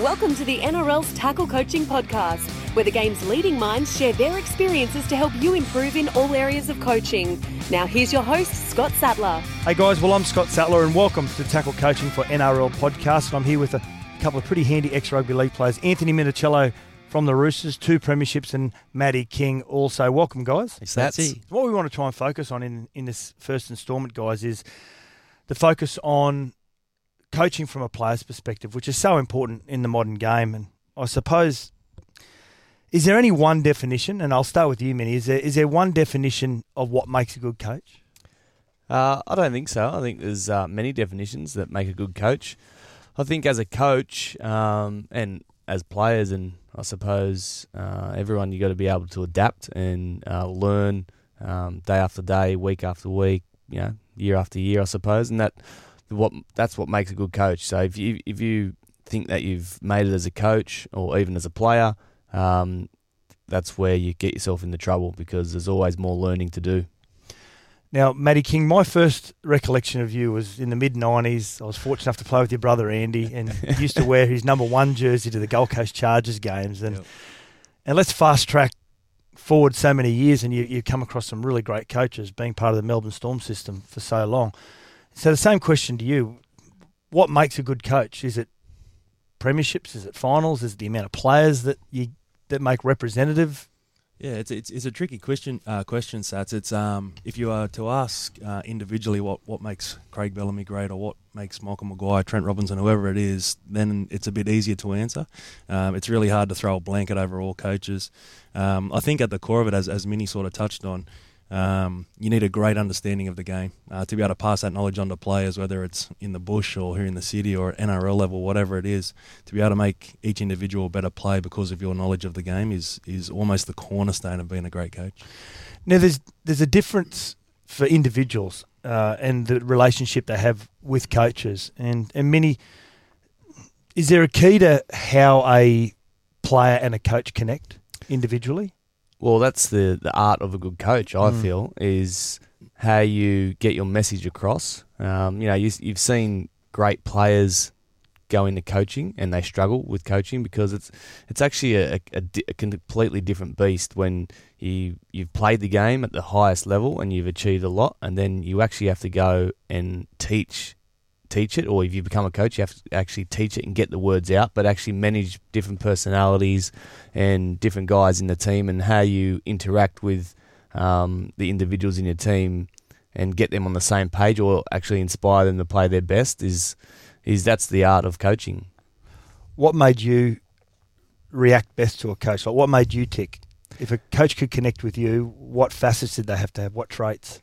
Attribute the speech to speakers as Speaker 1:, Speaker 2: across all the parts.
Speaker 1: Welcome to the NRL's Tackle Coaching Podcast, where the game's leading minds share their experiences to help you improve in all areas of coaching. Now, here's your host, Scott Sattler.
Speaker 2: Hey guys, well, I'm Scott Sattler, and welcome to Tackle Coaching for NRL Podcast. And I'm here with a couple of pretty handy ex rugby league players Anthony Minichiello from the Roosters, two premierships, and Matty King also. Welcome, guys.
Speaker 3: That's
Speaker 2: What we want to try and focus on in, in this first instalment, guys, is the focus on coaching from a player's perspective, which is so important in the modern game. And I suppose, is there any one definition? And I'll start with you, Minnie. Is there is there one definition of what makes a good coach?
Speaker 3: Uh, I don't think so. I think there's uh, many definitions that make a good coach. I think as a coach um, and as players, and I suppose uh, everyone, you got to be able to adapt and uh, learn um, day after day, week after week, you know, year after year, I suppose, and that what that's what makes a good coach. So if you if you think that you've made it as a coach or even as a player, um, that's where you get yourself into trouble because there's always more learning to do.
Speaker 2: Now, Matty King, my first recollection of you was in the mid 90s. I was fortunate enough to play with your brother Andy and used to wear his number one jersey to the Gold Coast Chargers games. And,
Speaker 4: Yep.
Speaker 2: and let's fast track forward so many years, and you, you come across some really great coaches being part of the Melbourne Storm system for so long. So, the same question to you what makes a good coach? Is it premierships? Is it finals? Is it the amount of players that you that make representative?
Speaker 4: Yeah, it's it's, it's a tricky question. Uh, question, Sats. It's um, if you are to ask uh, individually what, what makes Craig Bellamy great, or what makes Michael Maguire, Trent Robinson, whoever it is, then it's a bit easier to answer. Um, it's really hard to throw a blanket over all coaches. Um, I think at the core of it, as as Minnie sort of touched on, um, you need a great understanding of the game uh, to be able to pass that knowledge on to players, whether it's in the bush or here in the city or NRL level, whatever it is. To be able to make each individual a better play because of your knowledge of the game is is almost the cornerstone of being a great coach.
Speaker 2: Now, there's there's a difference for individuals uh, and the relationship they have with coaches, and and many. Is there a key to how a player and a coach connect individually?
Speaker 3: Well, that's the, the art of a good coach. I
Speaker 2: Mm.
Speaker 3: feel is how you get your message across. Um, you know, you, you've seen great players go into coaching and they struggle with coaching because it's it's actually a, a, a completely different beast when you you've played the game at the highest level and you've achieved a lot, and then you actually have to go and teach teach it, or if you become a coach, you have to actually teach it and get the words out, but actually manage different personalities and different guys in the team and how you interact with um, the individuals in your team and get them on the same page or actually inspire them to play their best is is that's the art of coaching.
Speaker 2: What made you react best to a coach? Like, what made you tick? If a coach could connect with you, what facets did they have to have? What traits?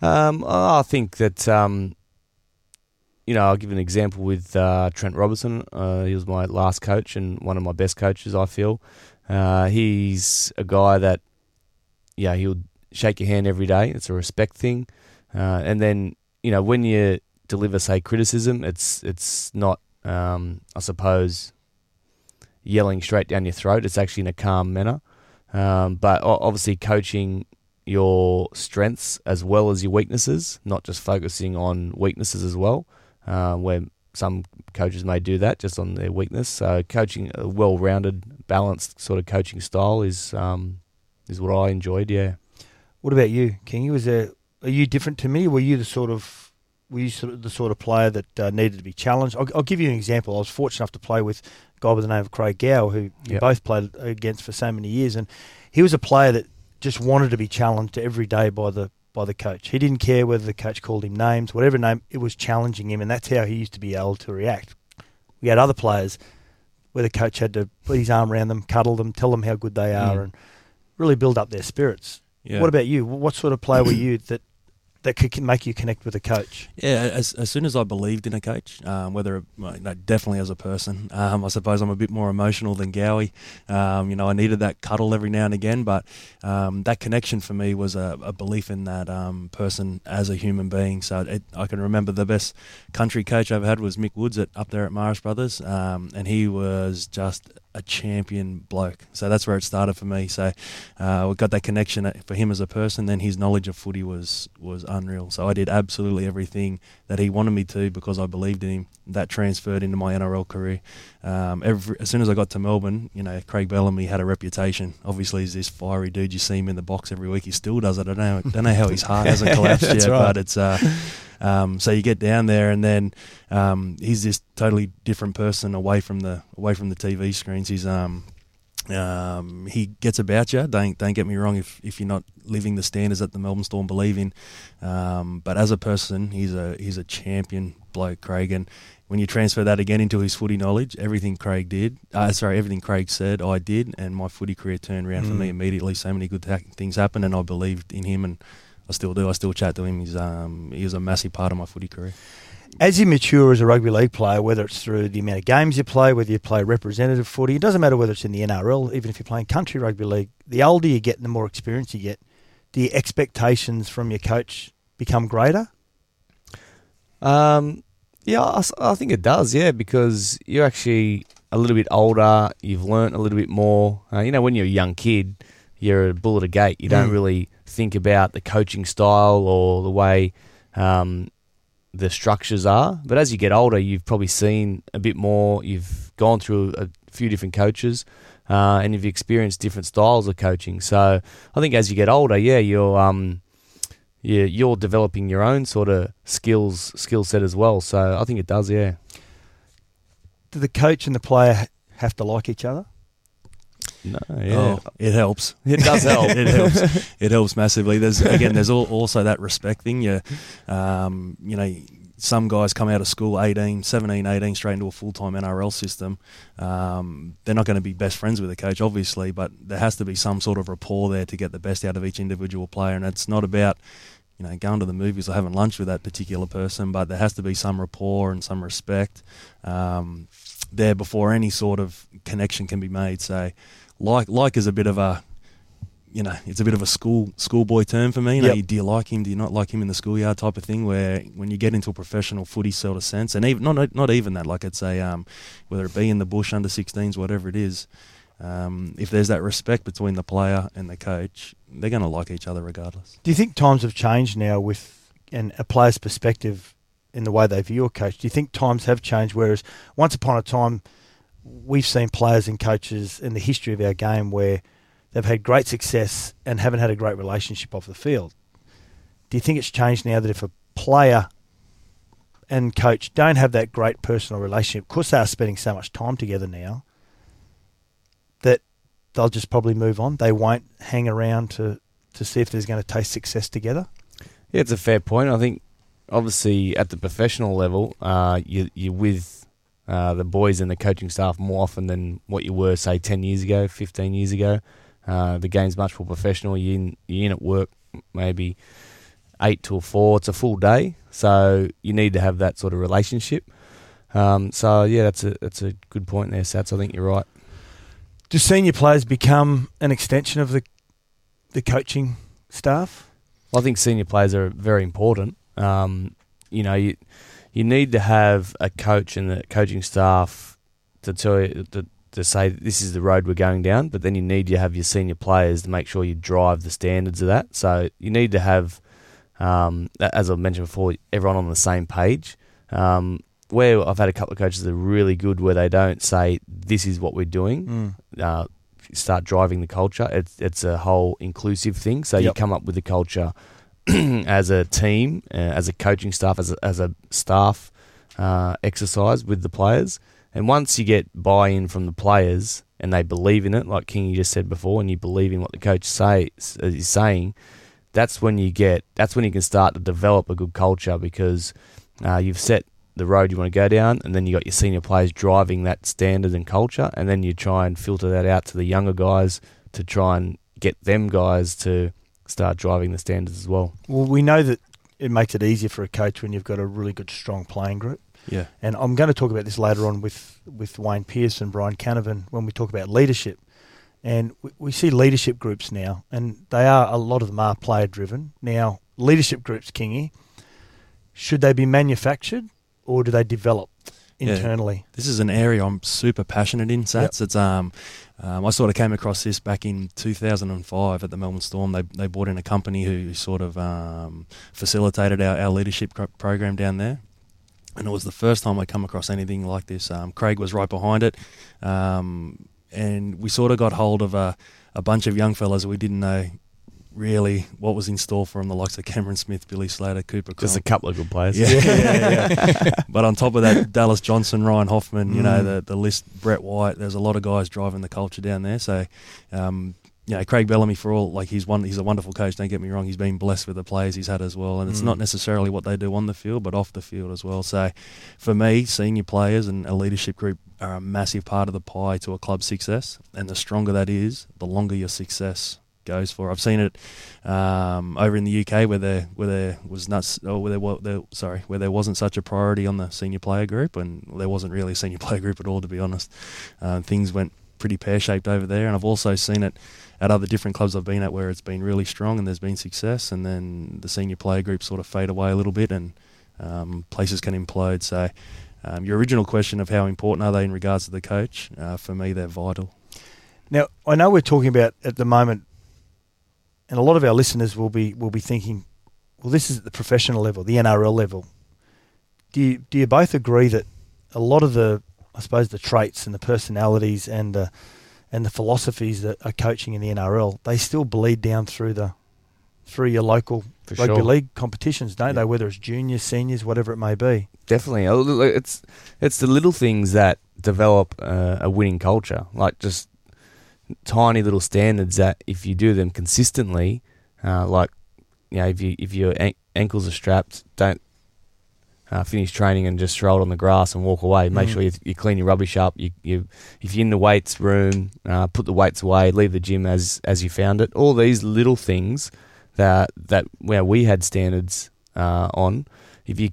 Speaker 3: Um, I think that um, you know I'll give an example with uh, Trent Robinson. Uh, he was my last coach and one of my best coaches. I feel uh, he's a guy that yeah he'll shake your hand every day. It's a respect thing, uh, and then you know when you deliver say criticism, it's it's not um, I suppose yelling straight down your throat. It's actually in a calm manner. Um, but obviously, coaching your strengths as well as your weaknesses, not just focusing on weaknesses as well, uh, where some coaches may do that just on their weakness. So, coaching a well-rounded, balanced sort of coaching style is um, is what I enjoyed. Yeah.
Speaker 2: What about you, Kingy? Was there are you different to me? Were you the sort of were you sort of the sort of player that uh, needed to be challenged? I'll, I'll give you an example. I was fortunate enough to play with a guy by the name of Craig Gower, who
Speaker 3: Yep.
Speaker 2: both played against for so many years, and he was a player that just wanted to be challenged every day by the by the coach. He didn't care whether the coach called him names, whatever name, it was challenging him, and that's how he used to be able to react. We had other players where the coach had to put his arm around them, cuddle them, tell them how good they are,
Speaker 3: Mm.
Speaker 2: and really build up their spirits.
Speaker 4: Yeah.
Speaker 2: What about you? What sort of player were you that that could make you connect with a coach?
Speaker 4: Yeah, as, as soon as I believed in a coach, um, whether well, no, definitely as a person, um, I suppose I'm a bit more emotional than Gowie. Um, you know, I needed that cuddle every now and again, but um, that connection for me was a, a belief in that um, person as a human being. So it, I can remember the best country coach I ever had was Mick Woods at up there at Marist Brothers, um, and he was just a champion bloke. So that's where it started for me. So uh, we got that connection for him as a person. Then his knowledge of footy was was unreal. So I did absolutely everything that he wanted me to because I believed in him. That transferred into my NRL career. Um, every, as soon as I got to Melbourne, you know, Craig Bellamy had a reputation. Obviously, he's this fiery dude. You see him in the box every week. He still does it. I don't know. Don't know how his heart hasn't collapsed yet,
Speaker 3: right.
Speaker 4: but it's. Uh, um, so you get down there, and then um, he's this totally different person away from the away from the TV screens. He's um, um, he gets about you. Don't don't get me wrong. If if you're not living the standards that the Melbourne Storm believe in, um, but as a person, he's a he's a champion bloke, Craig. And when you transfer that again into his footy knowledge, everything Craig did, uh, sorry, everything Craig said, I did, and my footy career turned around mm. for me immediately. So many good th- things happened, and I believed in him and I still do. I still chat to him. He's um, he was a massive part of my footy career.
Speaker 2: As you mature as a rugby league player, whether it's through the amount of games you play, whether you play representative footy, it doesn't matter whether it's in the NRL, even if you're playing country rugby league. The older you get, and the more experience you get, the expectations from your coach become greater.
Speaker 3: Um, yeah, I, I think it does. Yeah, because you're actually a little bit older. You've learnt a little bit more. Uh, you know, when you're a young kid, you're a bull at a gate. You don't mm. really think about the coaching style or the way um, the structures are. But as you get older, you've probably seen a bit more. You've gone through a few different coaches, uh, and you've experienced different styles of coaching. So I think as you get older, yeah, you're um, you're, you're developing your own sort of skills skill set as well. So I think it does, yeah.
Speaker 2: Do the coach and the player have to like each other?
Speaker 3: No, yeah.
Speaker 4: Oh, it helps.
Speaker 3: It does help.
Speaker 4: it helps. It helps massively. There's again, there's also that respect thing. You, um, you know, some guys come out of school 18, 17, 18, straight into a full time NRL system. Um, they're not going to be best friends with the coach, obviously, but there has to be some sort of rapport there to get the best out of each individual player. And it's not about, you know, going to the movies or having lunch with that particular person, but there has to be some rapport and some respect um, there before any sort of connection can be made. So, like like is a bit of a you know, it's a bit of a school schoolboy term for me. You know, yep. do you like him? Do you not like him in the schoolyard type of thing? Where when you get into a professional footy sort of sense, and even not not even that, like I'd say, um, whether it be in the bush under 16s, whatever it is, um, if there's that respect between the player and the coach, they're going to like each other regardless.
Speaker 2: Do you think times have changed now with and a player's perspective in the way they view a coach? Do you think times have changed? Whereas once upon a time we've seen players and coaches in the history of our game where they've had great success and haven't had a great relationship off the field. Do you think it's changed now that if a player and coach don't have that great personal relationship, because they are spending so much time together now, that they'll just probably move on? They won't hang around to, to see if there's going to taste success together?
Speaker 3: Yeah, it's a fair point. I think obviously at the professional level, uh, you, you're with uh, the boys and the coaching staff more often than what you were, say, 10 years ago, 15 years ago. Uh, the game's much more professional. You're in, you're in at work maybe 8 till 4. It's a full day, so you need to have that sort of relationship. Um, so, yeah, that's a, that's a good point there, Sats. I think you're right.
Speaker 2: Do senior players become an extension of the, the coaching staff?
Speaker 3: Well, I think senior players are very important. Um, you know, you you need to have a coach and the coaching staff to tell you to, to say this is the road we're going down. But then you need to have your senior players to make sure you drive the standards of that. So you need to have, um, as I mentioned before, everyone on the same page. Um, where I've had a couple of coaches that are really good, where they don't say this is what we're doing. Mm. Uh, start driving the culture. It's it's a whole inclusive thing. So yep. you come up with the culture as a team, uh, as a coaching staff, as a, as a staff uh, exercise with the players. And once you get buy-in from the players and they believe in it, like King just said before, and you believe in what the coach say is saying, that's when you get that's when you can start to develop a good culture because uh, you've set the road you want to go down, and then you got your senior players driving that standard and culture, and then you try and filter that out to the younger guys to try and get them guys to start driving the standards as well.
Speaker 2: Well, we know that it makes it easier for a coach when you've got a really good, strong playing group.
Speaker 4: Yeah.
Speaker 2: And I'm going to talk about this later on with, with Wayne Pearce and Brian Canavan when we talk about leadership. And we, we see leadership groups now, and they are, a lot of them are player driven. Now, leadership groups, Kingy, should they be manufactured or do they develop?
Speaker 4: Yeah.
Speaker 2: internally.
Speaker 4: This is an area I'm super passionate in, Sats. It's um, um, I sort of came across this back in 2005 at the Melbourne Storm. They they brought in a company who sort of um, facilitated our, our leadership program down there. And it was the first time I come across anything like this. Um, Craig was right behind it, um, and we sort of got hold of a, a bunch of young fellas we didn't know really what was in store for them. The likes of Cameron Smith, Billy Slater, Cooper.
Speaker 3: Just a couple of good players.
Speaker 4: Yeah, yeah, yeah. but on top of that, Dallas Johnson, Ryan Hoffman, you know,
Speaker 2: Mm.
Speaker 4: the, the list, Brett White, there's a lot of guys driving the culture down there. So, um, you know, Craig Bellamy, for all, like, he's one, he's a wonderful coach, don't get me wrong. He's been blessed with the players he's had as well. And it's
Speaker 2: Mm.
Speaker 4: not necessarily what they do on the field, but off the field as well. So, for me, senior players and a leadership group are a massive part of the pie to a club's success. And the stronger that is, the longer your success goes for. I've seen it um, over in the UK where there where there was not or where there, wa- there sorry where there wasn't such a priority on the senior player group and there wasn't really a senior player group at all to be honest. Uh, things went pretty pear shaped over there, and I've also seen it at other different clubs I've been at where it's been really strong and there's been success, and then the senior player group sort of fade away a little bit and um, places can implode. So. Um, your original question of how important are they in regards to the coach? Uh, for me, they're vital.
Speaker 2: Now, I know we're talking about at the moment, and a lot of our listeners will be will be thinking, well, this is at the professional level, the NRL level. Do you do you both agree that a lot of the, I suppose, the traits and the personalities and the and the philosophies that are coaching in the NRL, they still bleed down through the through your local
Speaker 3: For
Speaker 2: rugby
Speaker 3: sure.
Speaker 2: league competitions, don't
Speaker 3: Yeah.
Speaker 2: they? Whether it's juniors, seniors, whatever it may be.
Speaker 3: Definitely, Oh, it's it's the little things that develop uh, a winning culture, like just tiny little standards that if you do them consistently, uh, like you know, if you if your an- ankles are strapped, don't uh, finish training and just it on the grass and walk away. Make
Speaker 2: Mm.
Speaker 3: sure you, you clean your rubbish up. You, you if you're in the weights room, uh, put the weights away. Leave the gym as as you found it. All these little things that that where we had standards uh, on. If you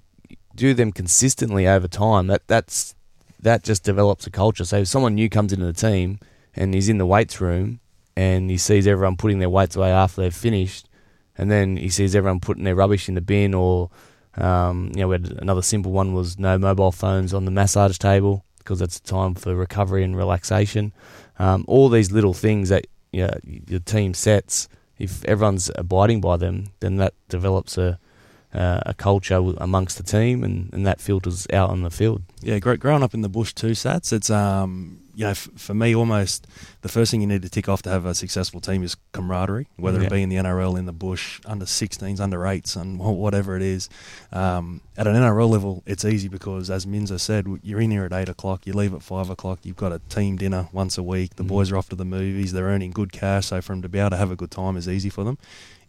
Speaker 3: do them consistently over time, that that's that just develops a culture. So if someone new comes into the team and he's in the weights room and he sees everyone putting their weights away after they've finished, and then he sees everyone putting their rubbish in the bin, or um, you know, we had another simple one was no mobile phones on the massage table because that's a time for recovery and relaxation. Um, all these little things that you know, your team sets, if everyone's abiding by them, then that develops a uh, a culture amongst the team, and, and that filters out on the field.
Speaker 4: Yeah, gr- growing up in the bush too, Sats. It's um, you know, f- for me, almost the first thing you need to tick off to have a successful team is camaraderie. Whether
Speaker 3: Yeah.
Speaker 4: it be in the NRL, in the bush, under 16s, under 8s, and whatever it is. Um, at an NRL level, it's easy because, as Minza said, you're in here at eight o'clock, you leave at five o'clock. You've got a team dinner once a week. The
Speaker 3: Mhm.
Speaker 4: boys are off to the movies. They're earning good cash, so for them to be able to have a good time is easy for them.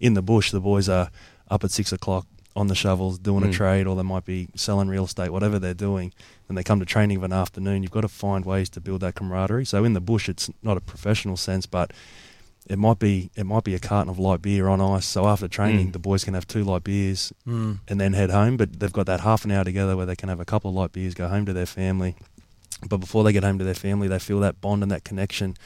Speaker 4: In the bush, the boys are up at six o'clock on the shovels doing a
Speaker 3: Mm.
Speaker 4: trade or they might be selling real estate, whatever they're doing, and they come to training of an afternoon, you've got to find ways to build that camaraderie. So in the bush, it's not a professional sense, but it might be it might be a carton of light beer on ice. So after training,
Speaker 3: Mm.
Speaker 4: the boys can have two light beers
Speaker 2: Mm.
Speaker 4: and then head home. But they've got that half an hour together where they can have a couple of light beers, go home to their family. But before they get home to their family, they feel that bond and that connection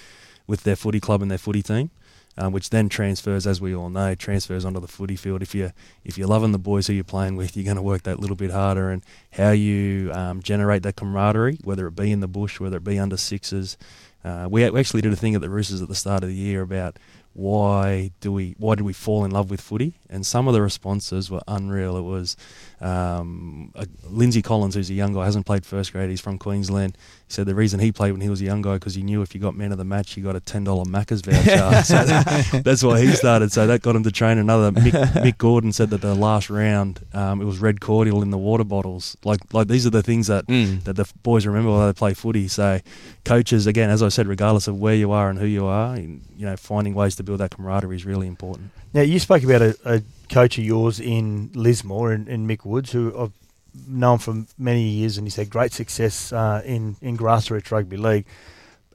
Speaker 4: with their footy club and their footy team, um, which then transfers, as we all know, transfers onto the footy field. If you if you're loving the boys who you're playing with, you're going to work that little bit harder. And how you um, generate that camaraderie, whether it be in the bush, whether it be under sixes. Uh, we, actually did a thing at the Roosters at the start of the year about why do we why did we fall in love with footy? And some of the responses were unreal. It was um, uh, Lindsay Collins, who's a young guy, hasn't played first grade. He's from Queensland. He said the reason he played when he was a young guy because he knew if you got man of the match, you got a ten dollar Macca's voucher. so that- that's why he started. So that got him to train another. Mick, Mick Gordon said that the last round um, it was red cordial in the water bottles. Like like these are the things that
Speaker 3: Mm.
Speaker 4: that the boys remember while they play footy. So, coaches, again, as I said, regardless of where you are and who you are, you know, finding ways to build that camaraderie is really important.
Speaker 2: Now, you spoke about a, a coach of yours in Lismore, in, in Mick Woods, who I've known for many years, and he's had great success uh, in, in grassroots rugby league.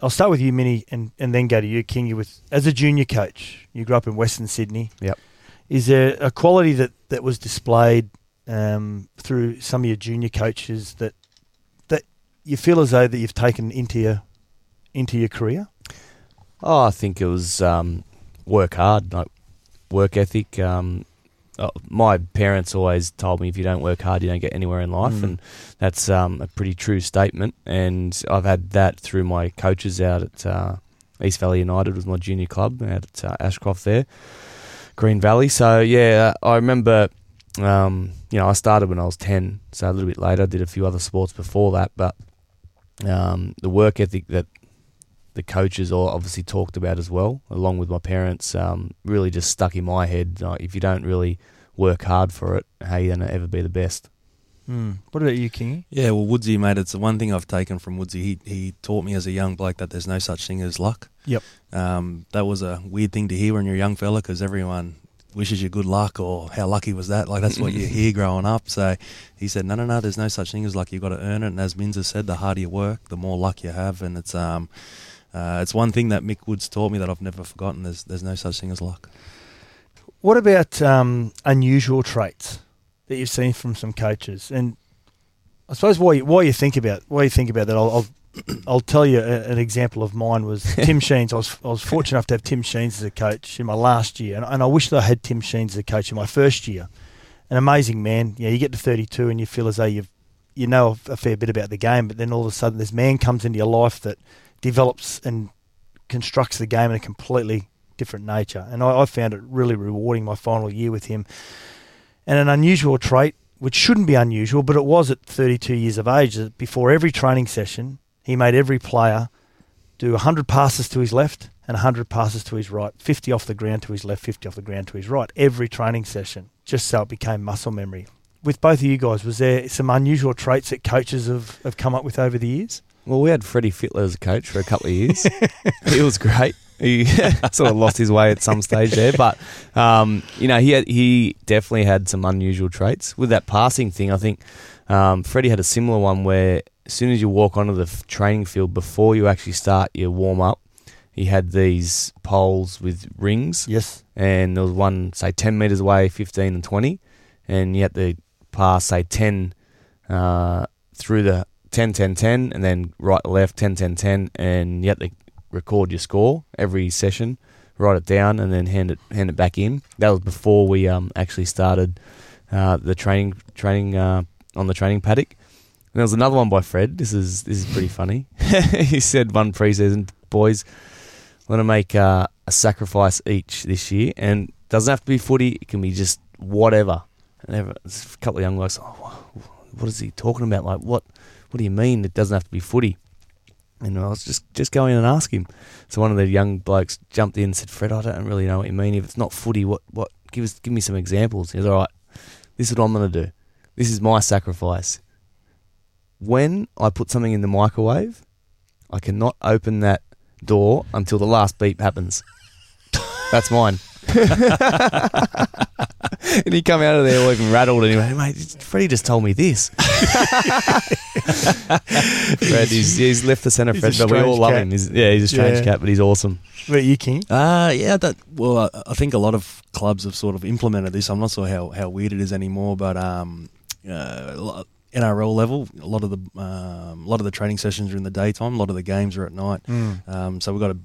Speaker 2: I'll start with you, Minnie, and, and then go to you, King. You with as a junior coach, you grew up in Western Sydney.
Speaker 3: Yep.
Speaker 2: Is there a quality that, that was displayed um, through some of your junior coaches that that you feel as though that you've taken into your into your career?
Speaker 3: Oh, I think it was um, work hard, like work ethic. Um, uh, my parents always told me if you don't work hard, you don't get anywhere in life,
Speaker 2: Mm.
Speaker 3: and that's um, a pretty true statement. And I've had that through my coaches out at uh, East Valley United was my junior club out at uh, Ashcroft there, Green Valley. So yeah, I remember. Um, you know, I started when I was ten, so a little bit later. I did a few other sports before that, but um, the work ethic that the coaches all obviously talked about as well, along with my parents, um, really just stuck in my head. Like, if you don't really work hard for it, how are you gonna ever be the best?
Speaker 2: Mm. What about you, Kingy?
Speaker 4: Yeah, well, Woodsy, mate, it's the one thing I've taken from Woodsy. He he taught me as a young bloke that there's no such thing as luck.
Speaker 2: Yep.
Speaker 4: Um, that was a weird thing to hear when you're a young fella because everyone wishes you good luck or how lucky was that? Like that's what you hear growing up. So he said, no, no, no, there's no such thing as luck. You've got to earn it. And as Minza said, the harder you work, the more luck you have. And it's um, uh, it's one thing that Mick Woods taught me that I've never forgotten. There's there's no such thing as luck.
Speaker 2: What about um, unusual traits that you've seen from some coaches? And I suppose why you, why you think about why you think about that, I'll I'll, I'll tell you a, an example of mine was Tim Sheens. I was I was fortunate enough to have Tim Sheens as a coach in my last year, and, and I wish that I had Tim Sheens as a coach in my first year. An amazing man. Yeah, you get to 32 and you feel as though you've you know a fair bit about the game, but then all of a sudden this man comes into your life that develops and constructs the game in a completely different nature. And I, I found it really rewarding my final year with him. And an unusual trait, which shouldn't be unusual, but it was at 32 years of age, that before every training session, he made every player do 100 passes to his left and 100 passes to his right, 50 off the ground to his left, 50 off the ground to his right, every training session, just so it became muscle memory. With both of you guys, was there some unusual traits that coaches have, have come up with over the years?
Speaker 3: Well, we had Freddie Fittler as a coach for a couple of years. he was great. He sort of lost his way at some stage there, but um, you know he had, he definitely had some unusual traits with that passing thing. I think um, Freddie had a similar one where as soon as you walk onto the f- training field before you actually start your warm up, he had these poles with rings,
Speaker 2: Yes.
Speaker 3: and there was one say ten meters away, fifteen and twenty, and you had to pass say ten uh, through the 10 10 10 and then right left 10 10 10 and you have to record your score every session write it down and then hand it hand it back in. That was before we um, actually started uh, the training training uh, on the training paddock. And there was another one by Fred. This is this is pretty funny. He said one preseason boys we're to make uh, a sacrifice each this year and doesn't have to be footy. It can be just whatever. And a couple of young guys oh, what is he talking about? Like what what do you mean it doesn't have to be footy? And I was just, just go in and ask him. So one of the young blokes jumped in and said, Fred, I don't really know what you mean. If it's not footy, what, what give us give me some examples. He was all right, this is what I'm gonna do. This is my sacrifice. When I put something in the microwave, I cannot open that door until the last beep happens. That's mine. and he come out of there all even rattled and he went, mate, Freddie just told me this. Fred, he's, he's left the centre,
Speaker 2: He's
Speaker 3: Fred, but we all love
Speaker 2: cat.
Speaker 3: him. He's, yeah, he's a strange
Speaker 2: Yeah.
Speaker 3: cat, but he's awesome.
Speaker 2: But about you, King?
Speaker 4: Uh, yeah, that, well, I, I think a lot of clubs have sort of implemented this. I'm not sure how, how weird it is anymore, but um, uh, lo- NRL level, a lot of the um, a lot of the training sessions are in the daytime. A lot of the games are at night. Um, so we've got a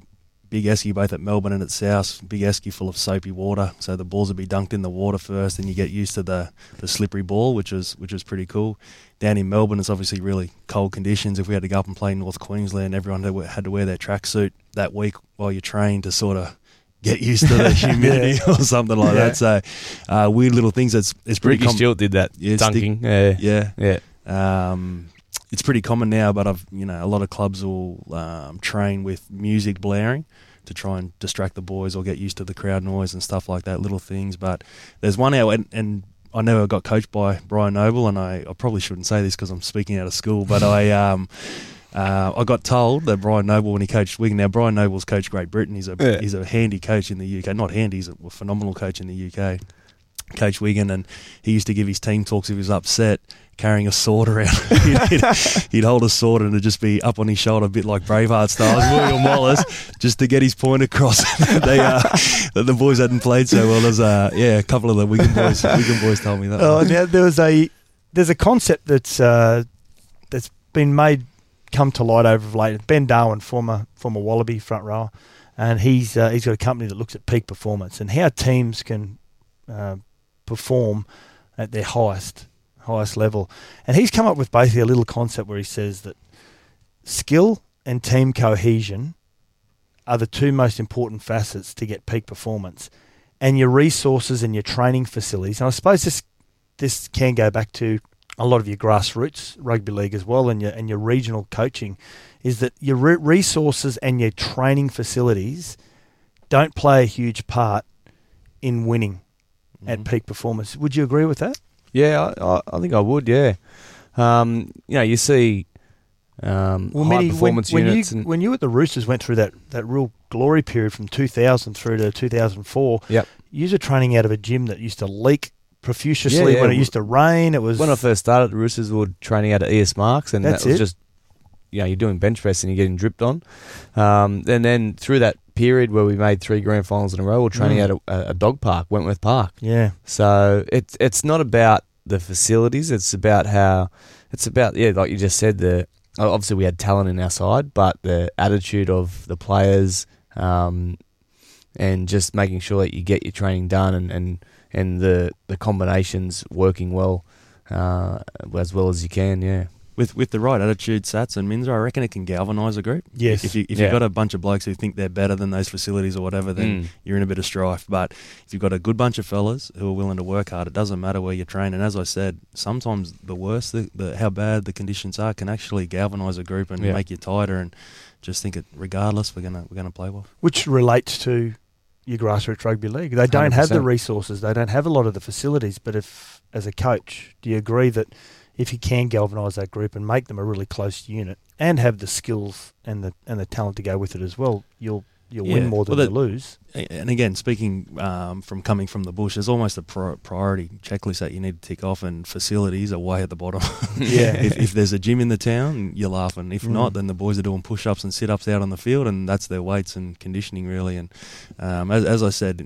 Speaker 4: big esky both at Melbourne and at South. Big esky full of soapy water. So the balls would be dunked in the water first, and you get used to the, the slippery ball, which was which was pretty cool. Down in Melbourne, it's obviously really cold conditions. If we had to go up and play North Queensland, everyone had, to wear their tracksuit that week while you're trained to sort of get used to the humidity or something like
Speaker 2: Yeah.
Speaker 4: that. So uh, weird little things. That's it's pretty
Speaker 3: Ricky
Speaker 4: com-
Speaker 3: Stewart did that,
Speaker 4: Yeah, stick-
Speaker 3: dunking. yeah,
Speaker 4: Yeah,
Speaker 3: yeah.
Speaker 4: um, it's pretty common now, but I've you know a lot of clubs will um, train with music blaring to try and distract the boys or get used to the crowd noise and stuff like that. Little things, but there's one out and. and I never got coached by Brian Noble, and I, I probably shouldn't say this because I'm speaking out of school, but I um, uh, I got told that Brian Noble when he coached Wigan. Now Brian Noble's coached Great Britain. He's a
Speaker 3: Yeah.
Speaker 4: he's a handy coach in the UK. Not handy, he's a phenomenal coach in the UK. Coach Wigan, and he used to give his team talks if he was upset, carrying a sword around. he'd, he'd- he'd hold a sword and it'd just be up on his shoulder, a bit like Braveheart style, William Wallace, just to get his point across. they uh, that the boys hadn't played so well. There's uh, yeah, a couple of the Wigan boys. Wigan boys told me that.
Speaker 2: Oh, now there was a there's a concept that's uh, that's been made come to light over of late. Ben Darwin, former former Wallaby front rower, and he's uh, he's got a company that looks at peak performance and how teams can uh, perform at their highest highest level. And he's come up with basically a little concept where he says that skill and team cohesion are the two most important facets to get peak performance. And your resources and your training facilities. And I suppose this this can go back to a lot of your grassroots rugby league as well, and your and your regional coaching, is that your re- resources and your training facilities don't play a huge part in winning mm-hmm. at peak performance. Would you agree with that?
Speaker 3: Yeah, I, I think I would. Yeah, um, you know, you see um, well, high performance
Speaker 2: when,
Speaker 3: units.
Speaker 2: When you, when you at the Roosters went through that, that real glory period from 2000 through to 2004,
Speaker 3: yep.
Speaker 2: you were training out of a gym that used to leak profusely yeah, yeah. when it used to rain. It was
Speaker 3: when I first started. The Roosters were training out of ES Marks, and
Speaker 2: That's
Speaker 3: that was
Speaker 2: it.
Speaker 3: just you know you're doing bench press and you're getting dripped on. Um, and then through that period where we made three grand finals in a row, we're training mm. at a, a, dog park, Wentworth Park.
Speaker 2: Yeah.
Speaker 3: So it's it's not about the facilities. It's about how it's about yeah, like you just said. The obviously we had talent in our side, but the attitude of the players. Um, and just making sure that you get your training done and, and and the the combinations working well uh, as well as you can. Yeah.
Speaker 4: With with the right attitude, Sats and Minzer, I reckon it can galvanise a group.
Speaker 2: Yes.
Speaker 4: If you if
Speaker 2: yeah.
Speaker 4: you've got a bunch of blokes who think they're better than those facilities or whatever, then mm. you're in a bit of strife. But if you've got a good bunch of fellas who are willing to work hard, it doesn't matter where you train. And as I said, sometimes the worse the, the how bad the conditions are can actually galvanise a group and
Speaker 3: yeah.
Speaker 4: make you tighter and just think it regardless we're gonna we're gonna play well.
Speaker 2: Which relates to your grassroots rugby league. They don't 100%. have the resources. They don't have a lot of the facilities. But if, as a coach, do you agree that if you can galvanise that group and make them a really close unit and have the skills and the and the talent to go with it as well, you'll you'll yeah. win more than well, that, you lose.
Speaker 4: And again, speaking um, from coming from the bush, there's almost a priority checklist that you need to tick off, and facilities are way at the bottom.
Speaker 2: yeah.
Speaker 4: if, if, there's a gym in the town, you're laughing. If mm. not, then the boys are doing push-ups and sit-ups out on the field, and that's their weights and conditioning really. And um, as, as I said,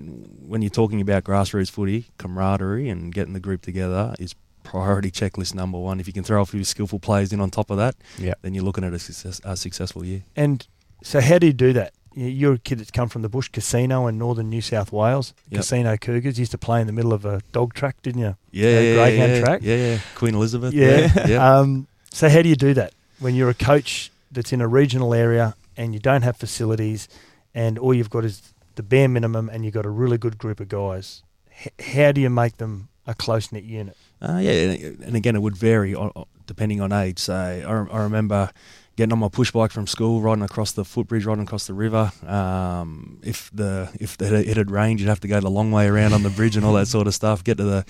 Speaker 4: when you're talking about grassroots footy, camaraderie and getting the group together is priority checklist number one. If you can throw a few skillful players in on top of that,
Speaker 3: yeah.
Speaker 4: then you're looking at a, success, a successful year.
Speaker 2: And so, how do you do that? You're a kid that's come from the Bush Casino in northern New South Wales. Yep. Casino Cougars used to play in the middle of a dog track, didn't you?
Speaker 4: Yeah, yeah,
Speaker 2: greyhound
Speaker 4: yeah,
Speaker 2: track.
Speaker 4: Yeah, yeah. Queen Elizabeth.
Speaker 2: Yeah.
Speaker 4: yeah. yeah.
Speaker 2: Um, so how do you do that when you're a coach that's in a regional area and you don't have facilities, and all you've got is the bare minimum, and you've got a really good group of guys? H- how do you make them a close knit unit?
Speaker 4: Uh, yeah, and again, it would vary depending on age. So I, I remember getting on my push bike from school, riding across the footbridge, riding across the river. Um, if the if the, it had rained, you'd have to go the long way around on the bridge and all that sort of stuff. Get to the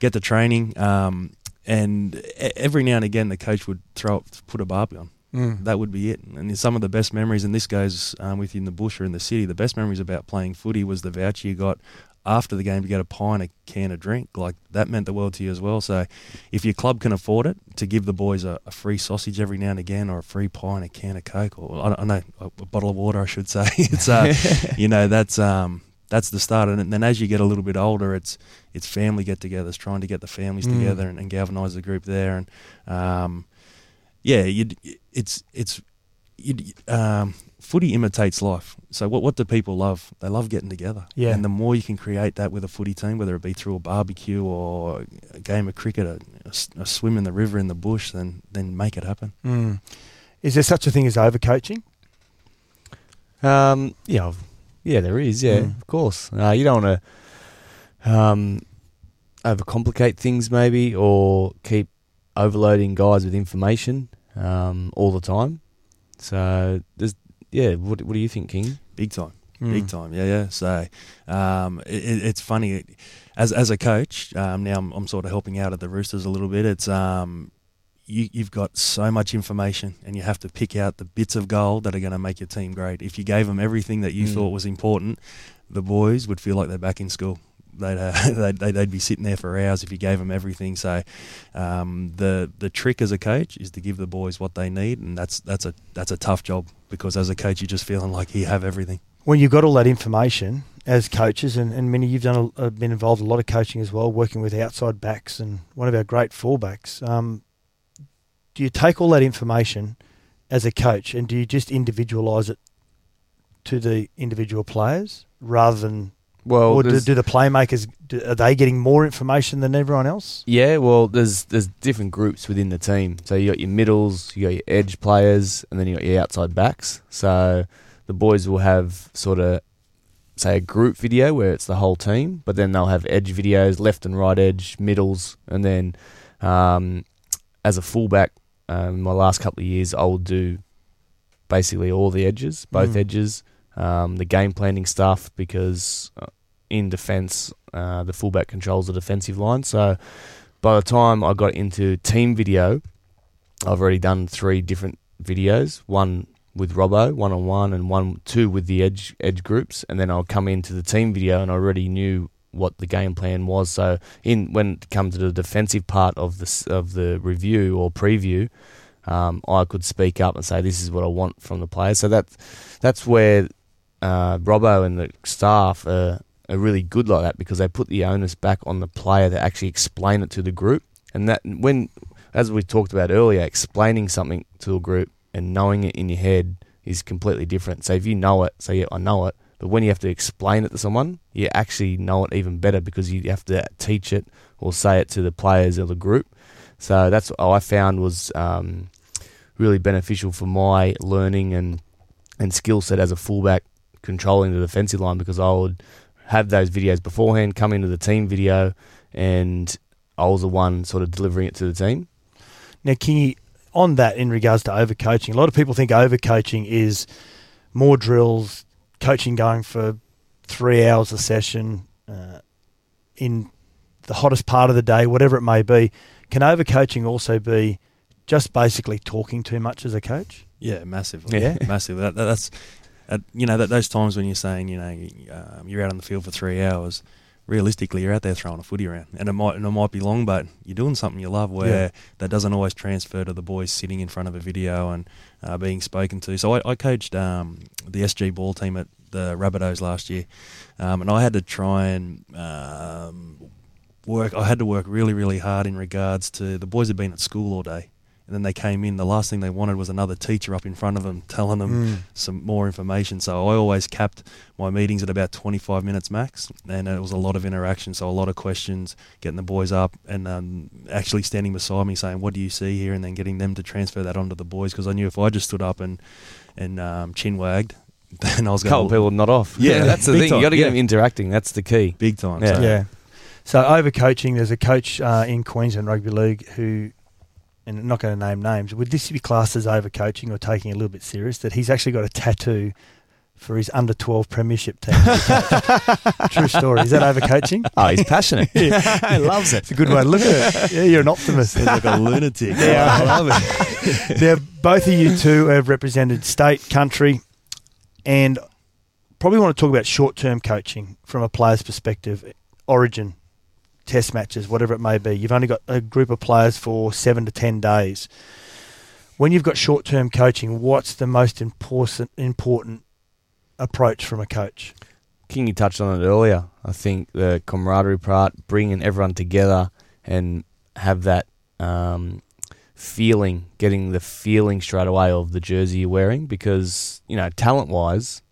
Speaker 4: get to training, um, and every now and again, the coach would throw put a barbie on.
Speaker 2: Mm.
Speaker 4: That would be it. And some of the best memories, and this goes um, with you in the bush or in the city, the best memories about playing footy was the voucher you got after the game to get a pie and a can a drink. Like that meant the world to you as well. So if your club can afford it, to give the boys a, a free sausage every now and again, or a free pie and a can of coke, or I, don't know a, a bottle of water, I should say. it's uh, you know that's um that's the start. And then as you get a little bit older, it's it's family get-togethers, trying to get the families mm. together and, and galvanise the group there. And um, yeah, it's it's um, footy imitates life. So what what do people love? They love getting together.
Speaker 2: Yeah.
Speaker 4: And the more you can create that with a footy team, whether it be through a barbecue or a game of cricket, a, a, a swim in the river in the bush, then then make it happen.
Speaker 2: Mm. Is there such a thing as overcoaching?
Speaker 3: Um, yeah, yeah, there is. Yeah, mm. of course. Uh, you don't want to um, overcomplicate things, maybe, or keep overloading guys with information um, all the time. So there's yeah. What what do you think, King?
Speaker 4: Big time. Mm. Big time, yeah, yeah. So, um, it, it's funny as as a coach. Um, now I'm, I'm, sort of helping out at the Roosters a little bit. It's um, you, you've got so much information, and you have to pick out the bits of gold that are going to make your team great. If you gave them everything that you mm. thought was important, the boys would feel like they're back in school they'd, uh, they'd, they'd be sitting there for hours if you gave them everything. So um, the the trick as a coach is to give the boys what they need, and that's that's a that's a tough job because as a coach you're just feeling like you have everything.
Speaker 2: When you've got all that information as coaches, and, and many you've done a, been involved a lot of coaching as well, working with outside backs and one of our great fullbacks. Um, do you take all that information as a coach and do you just individualise it to the individual players rather than
Speaker 3: Well,
Speaker 2: or do, do the playmakers do, are they getting more information than everyone else?
Speaker 3: Yeah, well, there's there's different groups within the team. So you got your middles, you got your edge players, and then you got your outside backs. So the boys will have sort of say a group video where it's the whole team, but then they'll have edge videos, left and right edge, middles, and then um, as a fullback, um, my last couple of years, I will do basically all the edges, both
Speaker 2: Mm.
Speaker 3: edges, um, the game planning stuff because uh, in defence, uh, the fullback controls the defensive line. So by the time I got into team video, I've already done three different videos. One with Robbo, one on one, and one two with the edge edge groups. And then I'll come into the team video, and I already knew what the game plan was. So in when it comes to the defensive part of the of the review or preview, um, I could speak up and say this is what I want from the players. So that that's where uh, Robbo and the staff are, are really good like that because they put the onus back on the player to actually explain it to the group. And that when, as we talked about earlier, explaining something to a group and knowing it in your head is completely different. So if you know it, say yeah, I know it, but when you have to explain it to someone, you actually know it even better because you have to teach it or say it to the players or the group. So that's what I found was um, really beneficial for my learning and and skill set as a fullback controlling the defensive line because I would have those videos beforehand, come into the team video, and I was the one sort of delivering it to the team.
Speaker 2: Now, Kingy, on that in regards to overcoaching, a lot of people think overcoaching is more drills, coaching going for three hours a session uh, in the hottest part of the day, whatever it may be. Can overcoaching also be just basically talking too much as a coach?
Speaker 4: Yeah, massively.
Speaker 3: Yeah.
Speaker 4: massively. That, that- that's, uh, you know, that those times when you're saying, you know, um, you're out on the field for three hours. Realistically, you're out there throwing a footy around, and it might and it might be long, but you're doing something you love. Where
Speaker 2: Yeah.
Speaker 4: that doesn't always transfer to the boys sitting in front of a video and uh, being spoken to. So I, I coached um, the SG ball team at the Rabbitohs last year, um, and I had to try and um, work. I had to work really, really hard in regards to the boys had been at school all day, and then they came in. The last thing they wanted was another teacher up in front of them telling them
Speaker 2: Mm.
Speaker 4: some more information. So I always capped my meetings at about 25 minutes max, and it was a lot of interaction. So a lot of questions, getting the boys up, and um, actually standing beside me saying, "What do you see here?" and then getting them to transfer that onto the boys because I knew if I just stood up and and um, chin wagged, then I was
Speaker 3: A couple
Speaker 4: going
Speaker 3: of people not off.
Speaker 4: Yeah,
Speaker 3: that's the thing.
Speaker 4: time,
Speaker 3: You got to get
Speaker 4: yeah.
Speaker 3: them interacting. That's the key.
Speaker 4: big time.
Speaker 3: Yeah.
Speaker 4: So,
Speaker 2: Yeah. So overcoaching, there's a coach uh, in Queensland Rugby League who, and I'm not going to name names, would this be classed as overcoaching or taking a little bit serious? That he's actually got a tattoo for his under 12 premiership team. True story. Is that overcoaching?
Speaker 3: Oh, he's passionate.
Speaker 2: he loves it. It's a good way to look at it. Yeah, you're an optimist.
Speaker 4: Sounds like a lunatic.
Speaker 2: Yeah.
Speaker 4: I love it.
Speaker 2: now, both of you two have represented state, country, and probably want to talk about short term coaching from a player's perspective, origin, test matches, whatever it may be. You've only got a group of players for seven to ten days. When you've got short term coaching, what's the most important important approach from a coach?
Speaker 3: Kingy touched on it earlier. I think the camaraderie part, bringing everyone together and have that um, feeling, getting the feeling straight away of the jersey you're wearing, because you know, talent wise,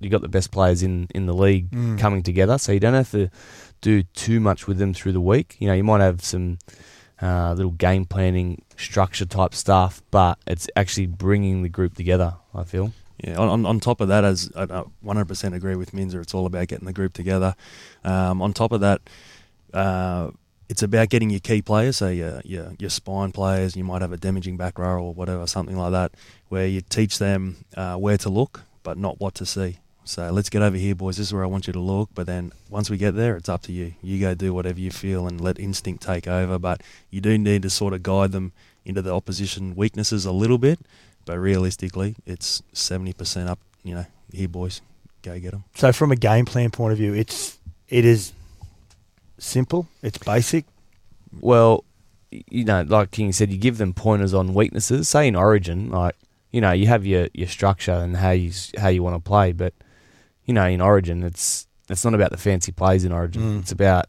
Speaker 3: you've got the best players in in the league
Speaker 2: Mm.
Speaker 3: coming together, so you don't have to do too much with them through the week. You know, you might have some uh, little game planning structure type stuff, but it's actually bringing the group together. I feel.
Speaker 4: Yeah, on, on, top of that, as I I 100% agree with Minzer, it's all about getting the group together. Um, on top of that, uh, it's about getting your key players, so your, your your spine players. You might have a damaging back row or whatever, something like that, where you teach them uh, where to look, but not what to see. So let's get over here, boys. This is where I want you to look. But then once we get there, it's up to you. You go do whatever you feel and let instinct take over. But you do need to sort of guide them into the opposition weaknesses a little bit. But realistically, it's seventy percent up. You know, here, boys, go get them.
Speaker 2: So, from a game plan point of view, it's it is simple, it's basic.
Speaker 3: Well, you know, like King said, you give them pointers on weaknesses. Say in Origin, like you know, you have your, your structure and how you how you want to play, but you know, in Origin, it's it's not about the fancy plays in Origin.
Speaker 2: Mm.
Speaker 3: It's about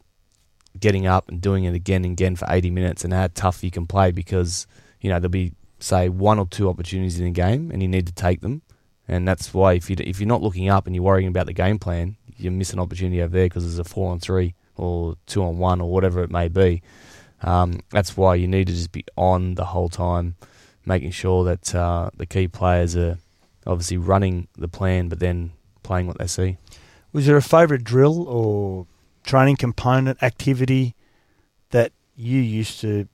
Speaker 3: getting up and doing it again and again for eighty minutes and how tough you can play because you know there'll be say one or two opportunities in a game and you need to take them, and that's why if you, if you're not looking up and you're worrying about the game plan, you miss an opportunity over there because there's a four on three or two on one or whatever it may be. Um, that's why you need to just be on the whole time, making sure that uh, the key players are obviously running the plan, but then playing what they see.
Speaker 2: Was there a favourite drill or training component activity that you used to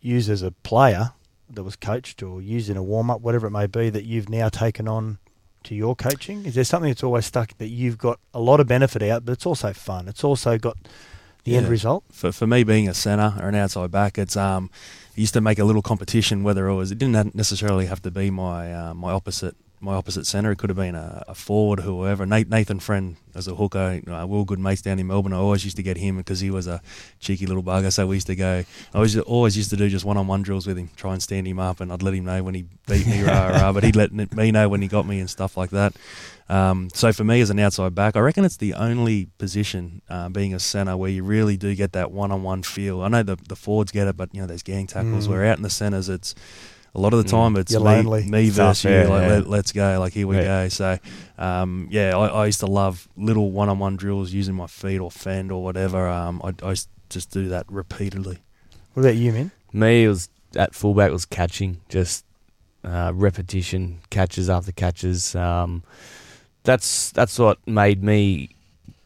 Speaker 2: use as a player that was coached or used in a warm up, whatever it may be, that you've now taken on to your coaching? Is there something that's always stuck that you've got a lot of benefit out, but it's also fun? It's also got the end result.
Speaker 4: For for me, being a centre or an outside back, it's um, I used to make a little competition. Whether it was, it didn't necessarily have to be my uh, my opposite my opposite centre. It could have been a, a forward, whoever. Nathan Friend as a hooker, you know, we were good mates down in Melbourne. I always used to get him because he was a cheeky little bugger. So we used to go. I was always used to do just one on one drills with him, try and stand him up, and I'd let him know when he beat me, rah rah. But he'd let me know when he got me and stuff like that. Um, so for me as an outside back, I reckon it's the only position, uh, being a centre, where you really do get that one-on-one feel. I know the the forwards get it, but you know there's gang tackles.
Speaker 2: Mm.
Speaker 4: Where out in the centres, it's a lot of the time it's
Speaker 2: You're
Speaker 4: me,
Speaker 2: lonely.
Speaker 4: me
Speaker 3: It's
Speaker 4: versus
Speaker 3: unfair,
Speaker 4: you. Like
Speaker 3: yeah.
Speaker 4: let, let's go. Like here we
Speaker 3: Yeah.
Speaker 4: go. So um, yeah, I, I used to love little one-on-one drills using my feet or fend or whatever. Um, I, I just do that repeatedly.
Speaker 2: What about you, man?
Speaker 3: Me, it was at fullback was catching, just uh, repetition, catches after catches. Um, that's that's what made me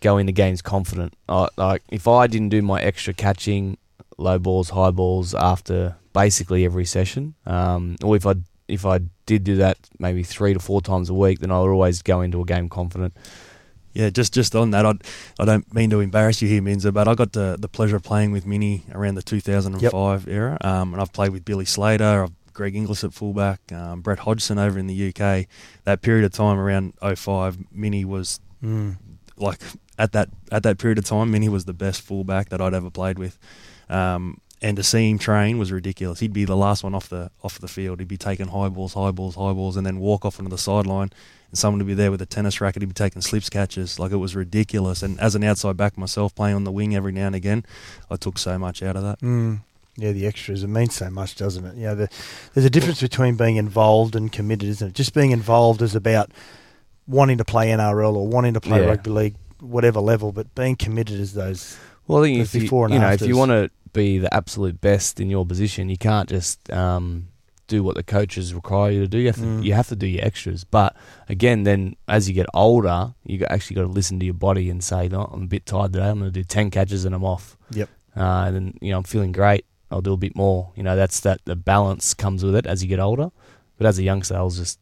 Speaker 3: go into games confident. I, like if I didn't do my extra catching, low balls, high balls after basically every session, um, or if I if I did do that maybe three to four times a week, then I would always go into a game confident.
Speaker 4: Yeah, just just on that, I I don't mean to embarrass you here, Minza, but I got the the pleasure of playing with Mini around the 2005 era, um, and I've played with Billy Slater, I've Greg Inglis at fullback, um, Brett Hodgson over in the UK. That period of time around 05, Mini was
Speaker 2: Mm.
Speaker 4: like at that at that period of time, Mini was the best fullback that I'd ever played with. Um, and to see him train was ridiculous. He'd be the last one off the off the field. He'd be taking high balls, high balls, high balls, and then walk off onto the sideline. And someone would be there with a tennis racket. He'd be taking slips catches. Like it was ridiculous. And as an outside back myself, playing on the wing every now and again, I took so much out of that.
Speaker 2: Mm. Yeah, the extras. It means so much, doesn't it? You know, the, there's a difference between being involved and committed, isn't it? Just being involved is about wanting to play NRL or wanting to play
Speaker 3: Yeah.
Speaker 2: rugby league, whatever level, but being committed is those.
Speaker 3: Well, I think if you, you know if you want to be the absolute best in your position, you can't just um, do what the coaches require you to do. You have to,
Speaker 2: Mm.
Speaker 3: you have to do your extras. But again, then as you get older, you actually got to listen to your body and say, "No, I'm a bit tired today. I'm going to do ten catches and I'm off."
Speaker 2: Yep.
Speaker 3: Uh, and then you know I'm feeling great. I'll do a bit more. You know that's that the balance comes with it as you get older. But as a youngster, I was just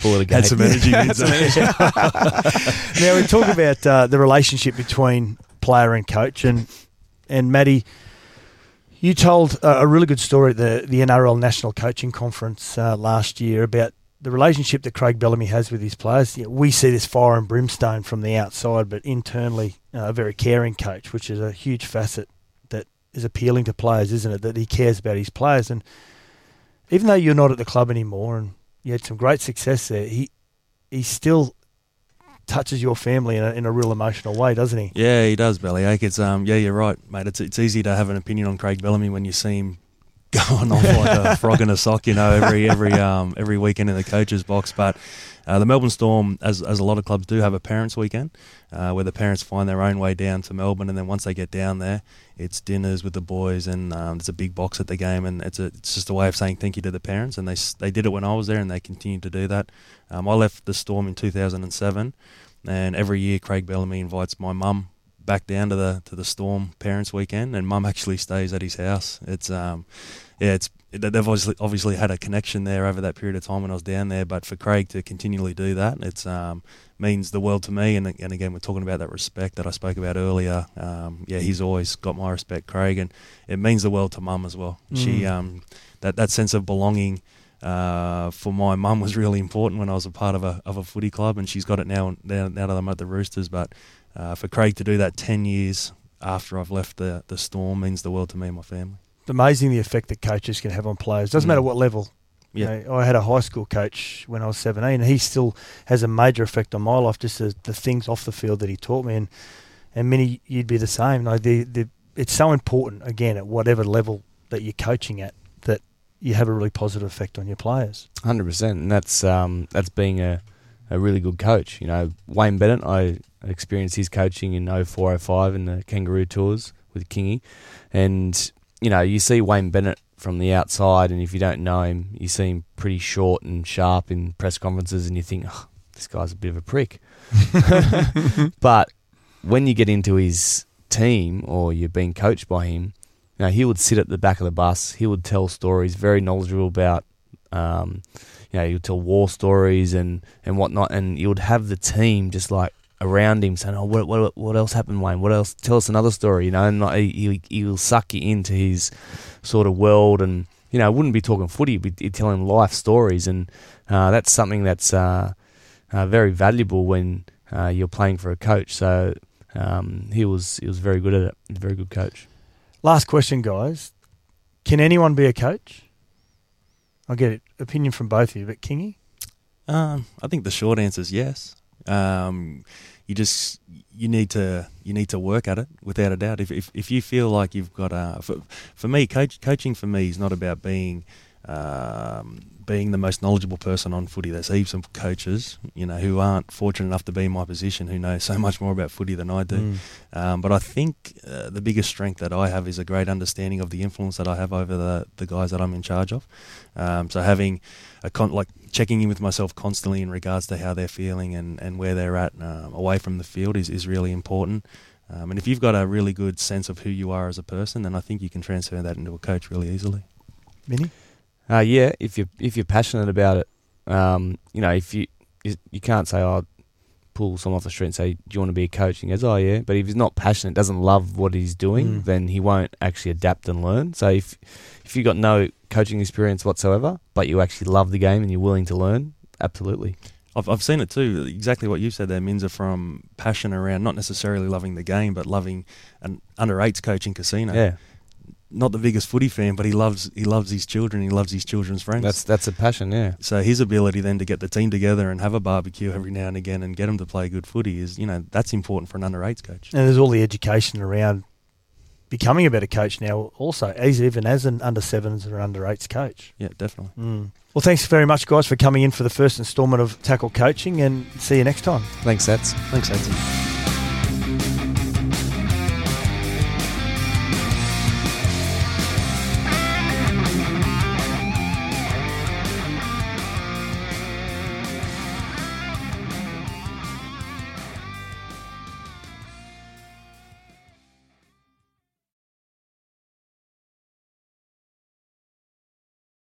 Speaker 3: pull it again.
Speaker 4: Had some energy.
Speaker 3: Had some energy.
Speaker 2: now we talk about uh, the relationship between player and coach, and and Maddie, you told a, really good story at the the NRL National Coaching Conference uh, last year about the relationship that Craig Bellamy has with his players. You know, we see this fire and brimstone from the outside, but internally, uh, a very caring coach, which is a huge facet that is appealing to players, isn't it? That he cares about his players, and even though you're not at the club anymore, and you had some great success there, he he still touches your family in a, in a real emotional way, doesn't he?
Speaker 4: Yeah, he does, Bellyache. It's um, yeah, you're right, mate. It's it's easy to have an opinion on Craig Bellamy when you see him going off like a frog in a sock, you know, every every um every weekend in the coaches box. But uh, the Melbourne Storm, as as a lot of clubs do, have a parents' weekend uh, where the parents find their own way down to Melbourne, and then once they get down there, it's dinners with the boys, and um, there's a big box at the game, and it's a, it's just a way of saying thank you to the parents, and they they did it when I was there, and they continue to do that. Um, I left the Storm in 2007, and every year Craig Bellamy invites my mum back down to the to the Storm parents' weekend, and mum actually stays at his house. It's um, yeah, it's they've obviously obviously had a connection there over that period of time when I was down there. But for Craig to continually do that, it's um, means the world to me. And and again, we're talking about that respect that I spoke about earlier. Um, yeah, he's always got my respect, Craig, and it means the world to mum as well. She
Speaker 2: Mm.
Speaker 4: um, that that sense of belonging. Uh, for my mum was really important when I was a part of a of a footy club, and she's got it now. Now, now that I'm at the Roosters, but uh, for Craig to do that ten years after I've left the the Storm means the world to me and my family.
Speaker 2: It's amazing the effect that coaches can have on players. Doesn't
Speaker 4: Mm.
Speaker 2: matter what level. You
Speaker 4: Yeah.
Speaker 2: know, I had a high school coach when I was 17, and he still has a major effect on my life, just the, the things off the field that he taught me. And, and many, you'd be the same. Like the, the, it's so important, again, at whatever level that you're coaching at, you have a really positive effect on your players.
Speaker 3: Hundred percent, and that's um, that's being a, a really good coach. You know, Wayne Bennett, I experienced his coaching in 0405 in the Kangaroo Tours with Kingy. And, you know, you see Wayne Bennett from the outside, and if you don't know him, you see him pretty short and sharp in press conferences, and you think, oh, this guy's a bit of a prick. but when you get into his team or you're being coached by him, you know, he would sit at the back of the bus. He would tell stories, very knowledgeable about, um, you know, he would tell war stories and, and whatnot. And you would have the team just like around him saying, "Oh, what what what else happened, Wayne? What else? Tell us another story." You know, and like, he he will suck you into his sort of world, and you know, wouldn't be talking footy, he'd, he'd tell him life stories, and uh, that's something that's uh, uh, very valuable when uh, you're playing for a coach. So um, he was he was very good at it. Very good coach.
Speaker 2: Last question, guys. Can anyone be a coach? I'll get it. Opinion from both of you, but Kingy?
Speaker 4: Um, I think the short answer is yes. Um, you just you need to you need to work at it without a doubt. If if, if you feel like you've got a for, for me, coach, coaching for me is not about being um, being the most knowledgeable person on footy. There's heaps of coaches, you know, who aren't fortunate enough to be in my position, who know so much more about footy than I do.
Speaker 2: Mm.
Speaker 4: Um, but I think uh, the biggest strength that I have is a great understanding of the influence that I have over the, the guys that I'm in charge of. Um, so having a con- like checking in with myself constantly in regards to how they're feeling and, and where they're at um, away from the field is, is really important. Um, and if you've got a really good sense of who you are as a person, then I think you can transfer that into a coach really easily.
Speaker 2: Mini?
Speaker 3: Uh, yeah, if you if you're passionate about it, um, you know, if you you, you can't say, "Oh, pull someone off the street and say, "Do you want to be a coach?" And he goes, "Oh, yeah." But if he's not passionate, doesn't love what he's doing,
Speaker 2: Mm.
Speaker 3: then he won't actually adapt and learn. So if if you've got no coaching experience whatsoever, but you actually love the game and you're willing to learn, absolutely.
Speaker 4: I've, I've seen it too. Exactly what you said there, Minza, from passion around not necessarily loving the game, but loving an under eights coaching casino.
Speaker 3: Yeah,
Speaker 4: Not the biggest footy fan, but he loves he loves his children. He loves his children's friends.
Speaker 3: that's that's a passion. Yeah,
Speaker 4: so his ability then to get the team together and have a barbecue every now and again and get them to play good footy is, you know, that's important for an under eights coach.
Speaker 2: And there's all the education around becoming a better coach now, also, as even as an under sevens or under eights coach.
Speaker 4: Yeah, definitely.
Speaker 2: Mm. Well, thanks very much, guys, for coming in for the first instalment of Tackle Coaching, and see you next time.
Speaker 3: thanks, Sats.
Speaker 4: Thanks, Hudson.